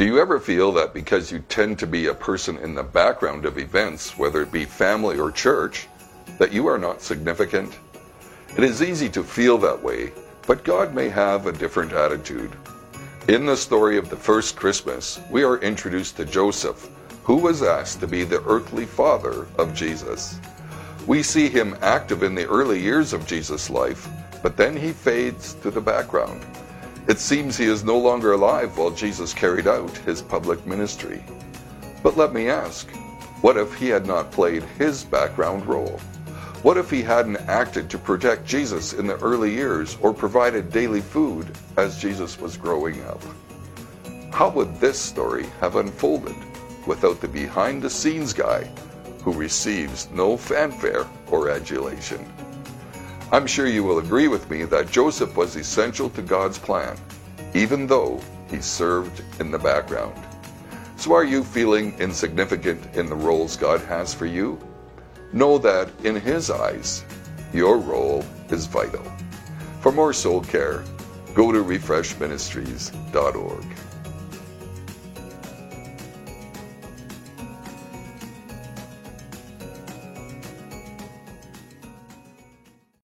Do you ever feel that because you tend to be a person in the background of events, whether it be family or church, that you are not significant? It is easy to feel that way, but God may have a different attitude. In the story of the first Christmas, we are introduced to Joseph, who was asked to be the earthly father of Jesus. We see him active in the early years of Jesus' life, but then he fades to the background. It seems he is no longer alive while Jesus carried out his public ministry. But let me ask, what if he had not played his background role? What if he hadn't acted to protect Jesus in the early years or provided daily food as Jesus was growing up? How would this story have unfolded without the behind the scenes guy who receives no fanfare or adulation? I'm sure you will agree with me that Joseph was essential to God's plan, even though he served in the background. So are you feeling insignificant in the roles God has for you? Know that in His eyes, your role is vital. For more soul care, go to refreshministries.org.